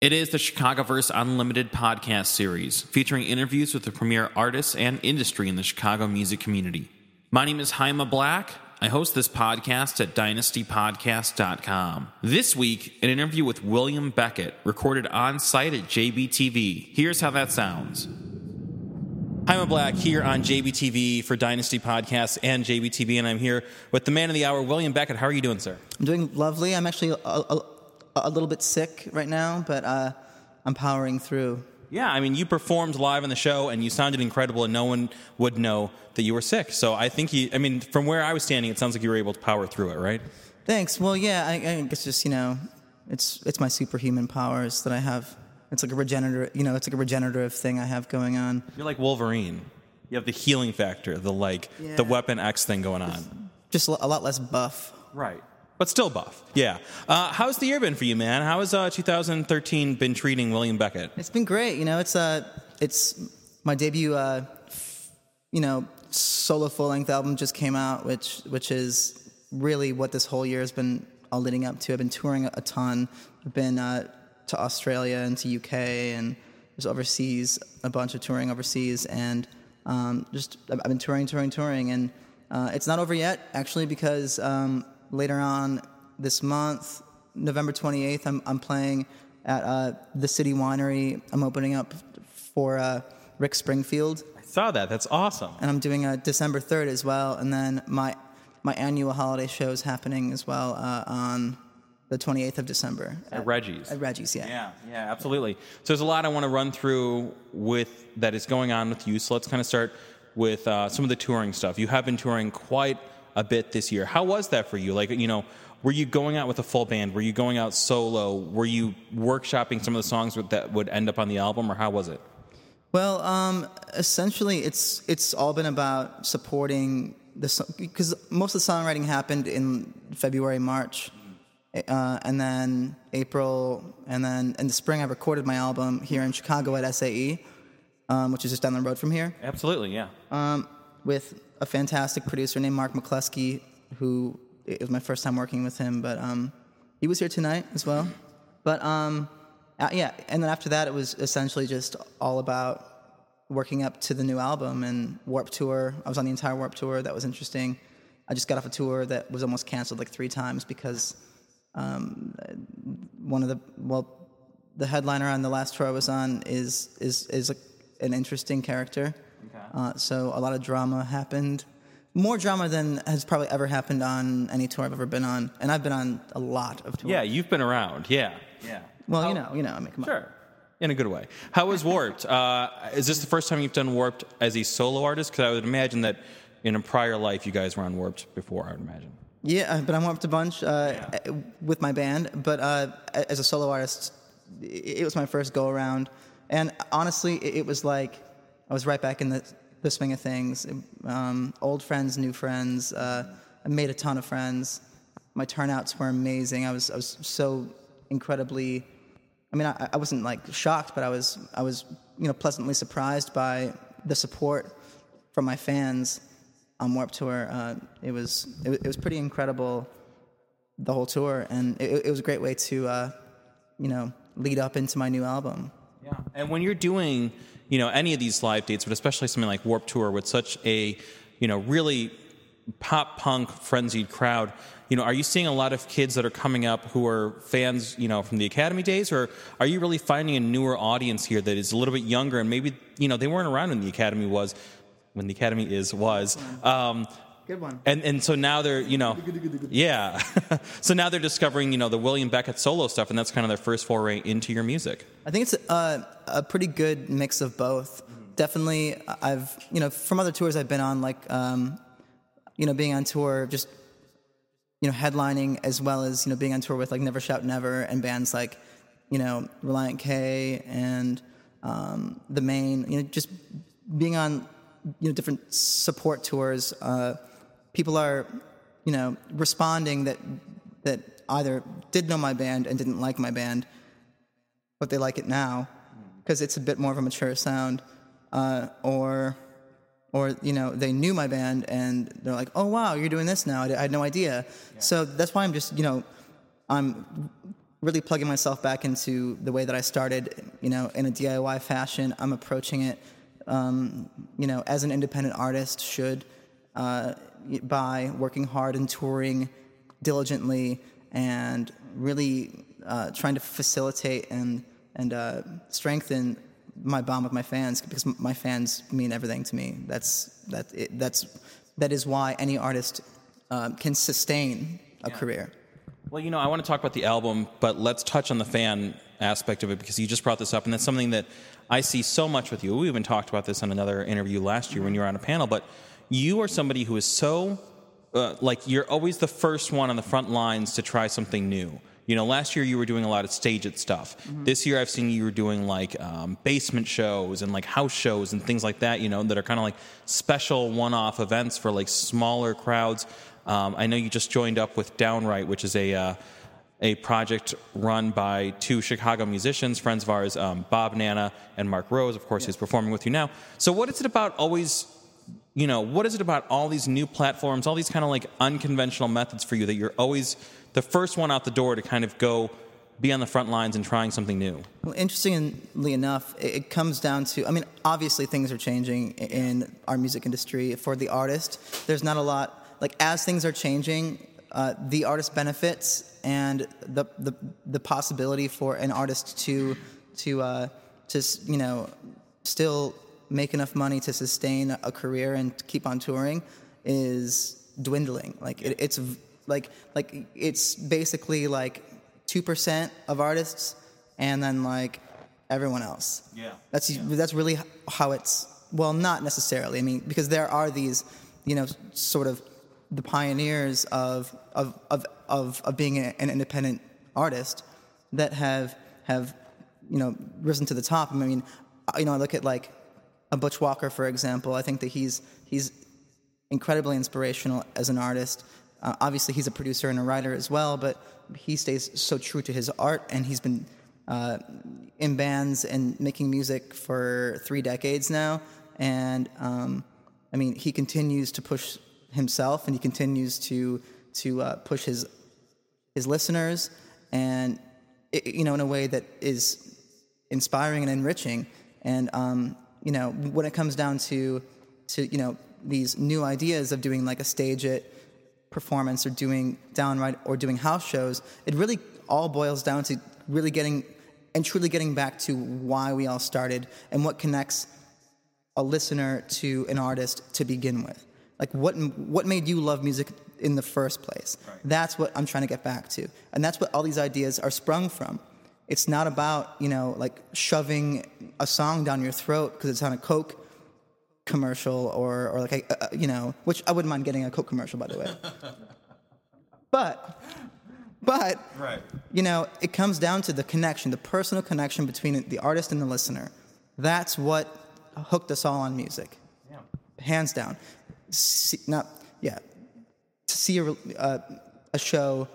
It is the Chicagoverse Unlimited podcast series featuring interviews with the premier artists and industry in the Chicago music community. My name is Jaime Black. I host this podcast at dynastypodcast.com. This week, an interview with William Beckett, recorded on site at JBTV. Here's how that sounds. Jaime Black here on JBTV for Dynasty Podcasts and JBTV, and I'm here with the man of the hour, William Beckett. How are you doing, sir? I'm doing lovely. I'm actually a little bit sick right now, but uh, I'm powering through. Yeah, I mean, you performed live on the show and you sounded incredible, and no one would know that you were sick. So I think you, I mean, from where I was standing, it sounds like you were able to power through it, right? Thanks. Well, yeah, I, I guess just you know, it's it's my superhuman powers that I have. It's like a regenerative, you know, it's like a regenerative thing I have going on. You're like Wolverine. You have the healing factor, the like, Yeah. the Weapon X thing going on. Just a lot less buff. Right. But still buff. Yeah. Uh, how's the year been for you, man? How has uh, 2013 been treating William Beckett? It's been great. You know, it's uh, it's my debut, uh, you know, solo full length album just came out, which which is really what this whole year has been all leading up to. I've been touring a, ton. I've been uh, to Australia and to UK and just overseas, a bunch of touring overseas, and um, just I've been touring, touring, touring, and uh, it's not over yet actually because um, later on this month, November 28th, I'm, I'm playing at uh, the City Winery. I'm opening up for uh, Rick Springfield, I saw that. That's awesome. and I'm doing a December 3rd as well. And then my my annual holiday show is happening as well uh, on the 28th of December At Reggie's. At Reggie's, yeah. Yeah, yeah, absolutely. So there's a lot I want to run through with that is going on with you. So let's kind of start with uh, some of the touring stuff. You have been touring quite a bit this year. How was that for you? Like, you know, were you going out with a full band? Were you going out solo? Were you workshopping some of the songs that would end up on the album, or how was it? Well, um, essentially, it's it's all been about supporting the because most of the songwriting happened in February, March, uh, and then April, and then in the spring, I recorded my album here in Chicago at SAE, um, which is just down the road from here, Absolutely, yeah. um, with a fantastic producer named Mark McCluskey, who it was my first time working with him, but um, he was here tonight as well. But um, uh, yeah, and then after that, it was essentially just all about working up to the new album and Warped Tour. I was on the entire Warped Tour. That was interesting. I just got off a tour that was almost canceled like three times because um, one of the well, the headliner on the last tour I was on is is is a, an interesting character. Uh, so a lot of drama happened. More drama than has probably ever happened on any tour I've ever been on, and I've been on a lot of tours. Yeah, you've been around. Yeah, yeah. Well, you know, you know, I mean, come on. Sure. In a good way. How was Warped? Uh, is this the first time you've done Warped as a solo artist? Because I would imagine that in a prior life you guys were on Warped before, I would imagine. Yeah, but I've been on Warped a bunch uh, with my band, but uh, as a solo artist, it it was my first go around, and honestly, it it was like I was right back in the, the swing of things. Um, old friends, new friends. Uh, I made a ton of friends. My turnouts were amazing. I was I was so incredibly. I mean, I, I wasn't like shocked, but I was I was you know pleasantly surprised by the support from my fans on Warped Tour. Uh, it was it, it was pretty incredible, the whole tour, and it, it was a great way to uh, you know lead up into my new album. Yeah. And when you're doing, you know, any of these live dates, but especially something like Warped Tour with such a, you know, really pop punk frenzied crowd, you know, are you seeing a lot of kids that are coming up who are fans, you know, from the Academy days, or are you really finding a newer audience here that is a little bit younger and maybe, you know, they weren't around when the Academy was, when the Academy is was. Um, Good one. and and so now they're you know yeah so now they're discovering you know the William Beckett solo stuff and that's kind of their first foray into your music. I think it's a, a pretty good mix of both. Definitely, I've you know from other tours I've been on, like um, you know being on tour, just you know headlining as well as you know being on tour with like Never Shout Never and bands like you know Relient K and um, the Maine. You know, just being on you know different support tours. Uh, people are you know responding that that either did know my band and didn't like my band but they like it now because it's a bit more of a mature sound, uh, or or you know they knew my band and they're like, oh wow, you're doing this now. I, I had no idea. So that's why I'm just you know I'm really plugging myself back into the way that I started, you know, in a DIY fashion. I'm approaching it, um, you know, as an independent artist should, uh, by working hard and touring diligently and really uh, trying to facilitate and and uh, strengthen my bond with my fans because my fans mean everything to me. That's that it, that's that is why any artist uh, can sustain a Yeah. career. Well, you know, I want to talk about the album, but let's touch on the fan aspect of it because you just brought this up, and that's something that I see so much with you. We even talked about this on another interview last year when you were on a panel, but you are somebody who is so, uh, like, you're always the first one on the front lines to try something new. You know, last year you were doing a lot of StageIt stuff. This year I've seen you were doing like um, basement shows and like house shows and things like that, you know, that are kind of like special one off events for like smaller crowds. Um, I know you just joined up with Downwrite, which is a uh, a project run by two Chicago musicians, friends of ours, um, Bob Nanna and Mark Rose, of course, who's performing with you now. So, what is it about always, you know, what is it about all these new platforms, all these kind of like unconventional methods for you that you're always the first one out the door to kind of go be on the front lines and trying something new? Well, interestingly enough, it, comes down to I mean, obviously things are changing in our music industry for the artist. There's not a lot like as things are changing, uh, the artist benefits and the, the the possibility for an artist to to uh, to you know still make enough money to sustain a career and keep on touring is dwindling. Like it, it's like like it's basically like two percent of artists, and then like everyone else. Yeah. That's that's really how it's. Well, not necessarily. I mean, because there are these, you know, sort of the pioneers of of of of, of being a, an independent artist that have have you know risen to the top. I mean, you know, I look at like a Butch Walker, for example. I think that he's he's incredibly inspirational as an artist. Uh, obviously, he's a producer and a writer as well, but he stays so true to his art, and he's been uh, in bands and making music for three decades now. And um, I mean, he continues to push himself, and he continues to to uh, push his his listeners, and i you know, in a way that is inspiring and enriching. And um, you know, when it comes down to to you know these new ideas of doing like a StageIt performance or doing Downwrite or doing house shows, it really all boils down to really getting and truly getting back to why we all started and what connects a listener to an artist to begin with. Like what what made you love music in the first place? That's what I'm trying to get back to, and that's what all these ideas are sprung from. It's not about you know like shoving a song down your throat because it's on a Coke commercial or or like a, a, you know which I wouldn't mind getting a Coke commercial by the way. but but Right. you know, it comes down to the connection, the personal connection between the artist and the listener. That's what hooked us all on music, Yeah. hands down. See, not yeah, to see a, uh, a show,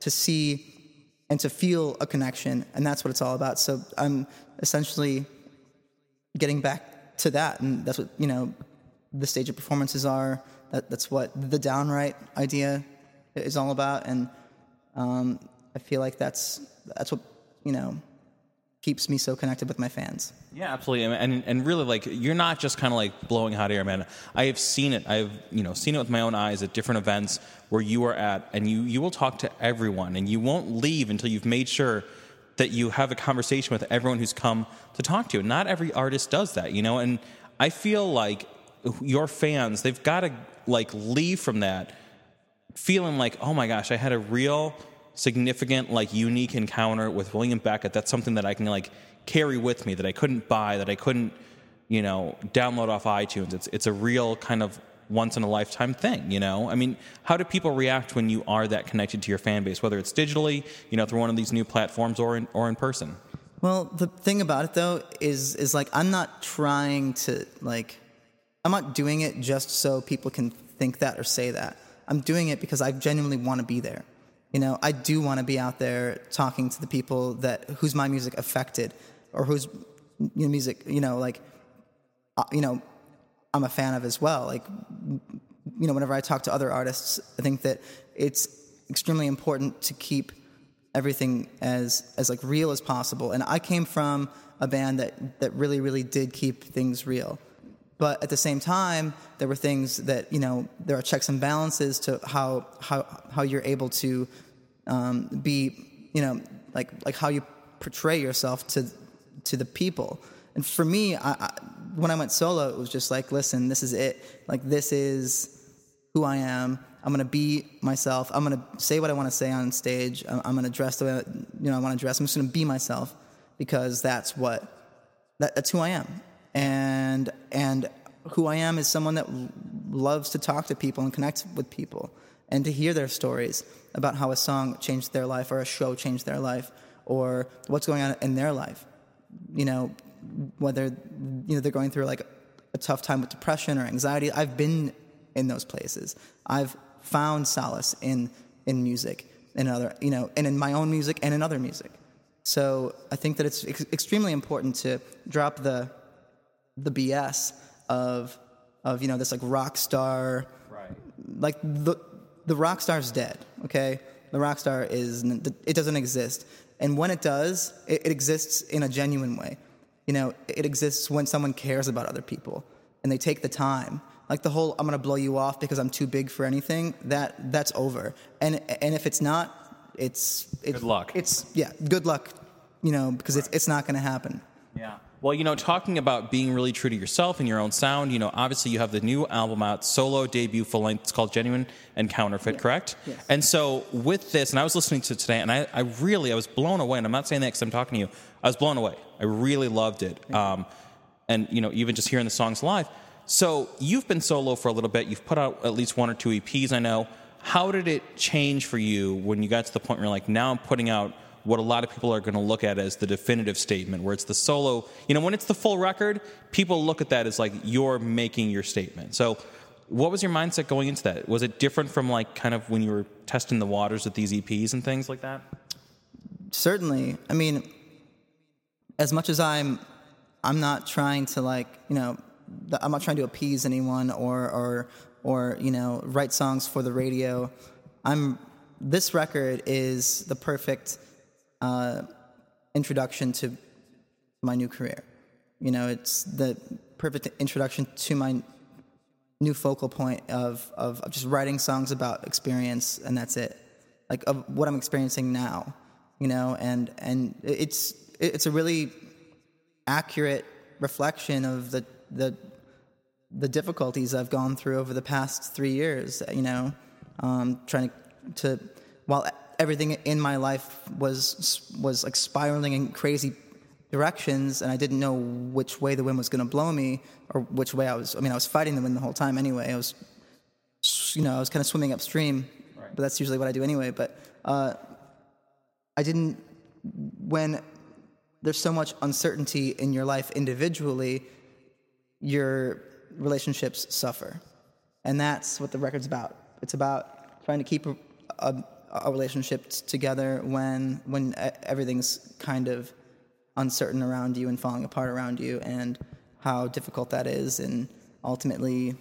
to see and to feel a connection, and that's what it's all about. So I'm essentially getting back to that, and that's what you know, the stage of performances are. That, that's what the Downwrite idea is all about, and um, I feel like that's that's what you know keeps me so connected with my fans. Yeah, absolutely, and and, really, like you're not just kind of like blowing hot air, man. I have seen it. I've you know seen it with my own eyes at different events where you are at, and you you will talk to everyone, and you won't leave until you've made sure that you have a conversation with everyone who's come to talk to you. Not every artist does that, you know, and I feel like your fans they've got to like leave from that feeling like, oh my gosh, I had a real significant, like unique encounter with William Beckett. That's something that I can like carry with me that I couldn't buy, that I couldn't, you know, download off iTunes. It's it's a real kind of once in a lifetime thing, you know? I mean, how do people react when you are that connected to your fan base, whether it's digitally, you know, through one of these new platforms or in or in person? Well, the thing about it though is is like I'm not trying to like I'm not doing it just so people can think that or say that. I'm doing it because I genuinely want to be there. You know, I do want to be out there talking to the people that whose my music affected or whose music, you know, like uh, you know, I'm a fan of as well. Like you know, whenever I talk to other artists, I think that it's extremely important to keep everything as as like real as possible. And I came from a band that that really really did keep things real. But at the same time, there were things that you know there are checks and balances to how how how you're able to um, be you know like like how you portray yourself to to the people. And for me, I, I, when I went solo, it was just like, listen, this is it. Like this is who I am. I'm gonna be myself. I'm gonna say what I want to say on stage. I'm, I'm gonna dress the way you know I want to dress. I'm just gonna be myself because that's what that, that's who I am. And and who I am is someone that loves to talk to people and connect with people and to hear their stories about how a song changed their life or a show changed their life or what's going on in their life. You know, whether you know they're going through like a tough time with depression or anxiety. I've been in those places. I've found solace in in music and other you know and in my own music and in other music. So I think that it's ex- extremely important to drop the the BS of of you know this like rock star Right. like the the rock star's dead okay the rock star is it doesn't exist and when it does it, it exists in a genuine way you know it exists when someone cares about other people and they take the time like the whole i'm to blow you off because i'm too big for anything that that's over and and if it's not it's, it's Good luck. it's yeah good luck you know because it's it's not to happen. Well, you know, talking about being really true to yourself and your own sound, you know, obviously you have the new album out, solo debut full length. It's called Genuine and Counterfeit, correct? Yes. And so with this, and I was listening to it today, and I, I really, I was blown away. And I'm not saying that because I'm talking to you. I was blown away. I really loved it. Um, and you know, even just hearing the songs live. So you've been solo for a little bit. You've put out at least one or two EPs. I know. How did it change for you when you got to the point where you're like, now I'm putting out what a lot of people are going to look at as the definitive statement, where it's the solo. You know, when it's the full record, people look at that as like you're making your statement. So, what was your mindset going into that? Was it different from like kind of when you were testing the waters with these EPs and things like that? certainly i mean as much as i'm i'm not trying to like you know i'm not trying to appease anyone or or or you know write songs for the radio i'm this record is the perfect uh, introduction to my new career. You know it's the perfect introduction to my new focal point of, of, of just writing songs about experience and that's it. Like of what i'm experiencing now you know and and it's it's a really accurate reflection of the the the difficulties i've gone through over the past three years you know um, trying to, to while everything in my life was was like spiraling in crazy directions and I didn't know which way the wind was going to blow me or which way I was I mean I was fighting the wind the whole time anyway. I was you know I was kind of swimming upstream but that's usually what I do anyway. But uh, I didn't when there's so much uncertainty in your life individually your relationships suffer. And that's what the record's about. It's about trying to keep a, a, a relationship together when when everything's kind of uncertain around you and falling apart around you and how difficult that is. And ultimately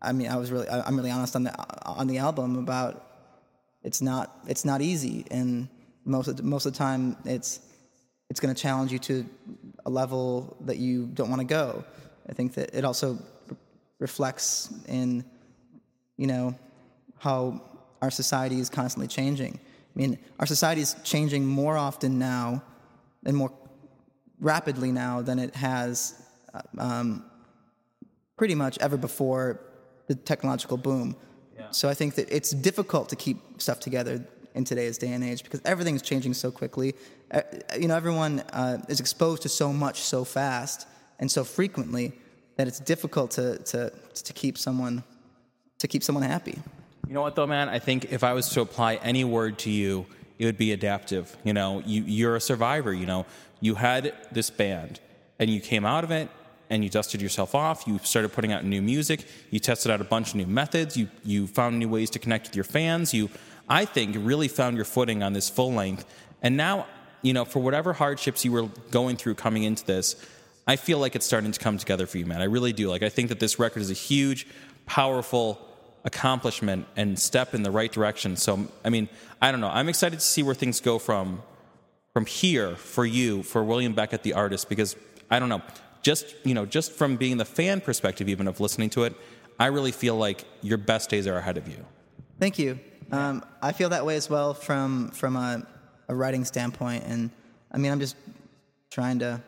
i mean i was really I- i'm really honest on the on the album about it's not it's not easy. And most of the, most of the time it's it's going to challenge you to a level that you don't want to go. I think that it also reflects in you know how our society is constantly changing i mean our society is changing more often now and more rapidly now than it has uh, um, pretty much ever before the technological boom. So I think that it's difficult to keep stuff together in today's day and age because everything's changing so quickly. You know, everyone uh, is exposed to so much so fast and so frequently that it's difficult to, to, to keep someone to keep someone happy. You know what, though, man? I think if I was to apply any word to you, it would be adaptive. You know, you, you're a survivor. You know, you had this band and you came out of it and you dusted yourself off. You started putting out new music. You tested out a bunch of new methods. You, you found new ways to connect with your fans. You, I think, really found your footing on this full length. And now, you know, for whatever hardships you were going through coming into this, I feel like it's starting to come together for you, man. I really do. Like, I think that this record is a huge, powerful, accomplishment and step in the right direction. So, I mean, I don't know. I'm excited to see where things go from from here for you, for William Beckett, the artist, because I don't know, just you know, just from being the fan perspective, even of listening to it, I really feel like your best days are ahead of you. Thank you. Um, I feel that way as well from from a, a writing standpoint, and I mean, I'm just trying to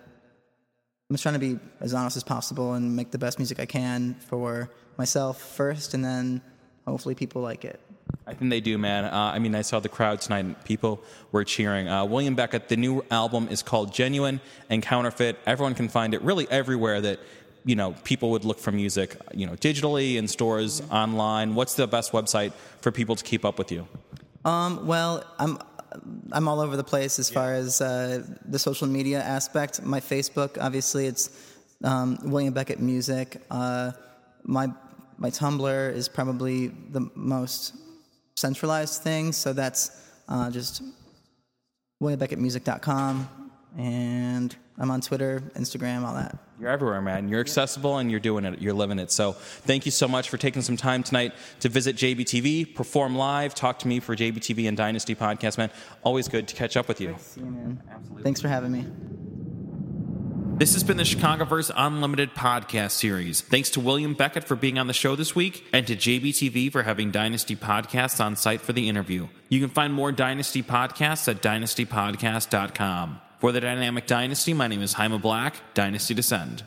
I'm just trying to be as honest as possible and make the best music I can for myself first, and then hopefully people like it. I think they do, man. Uh, I mean, I saw the crowd tonight, and people were cheering. Uh, William Beckett, the new album is called Genuine and Counterfeit. Everyone can find it really everywhere that you know people would look for music, you know, digitally in stores, mm-hmm. online. What's the best website for people to keep up with you? Um, well, I'm I'm all over the place as yeah. far as uh, the social media aspect. My Facebook, obviously, it's um, William Beckett Music. Uh, my my Tumblr is probably the most centralized thing, so that's uh, just WilliamBeckettMusic.com, and I'm on Twitter, Instagram, all that. You're everywhere, man. You're accessible and you're doing it. You're living it. So thank you so much for taking some time tonight to visit JBTV, perform live, talk to me for JBTV and Dynasty Podcast, man. Always good to catch up with you. See you, man. Absolutely. Thanks for having me. This has been the Chicagoverse Unlimited podcast series. Thanks to William Beckett for being on the show this week and to JBTV for having Dynasty Podcasts on site for the interview. You can find more Dynasty podcasts at dynastypodcast.com. For the Dynamic Dynasty, my name is Jaime Black, Dynasty Descend.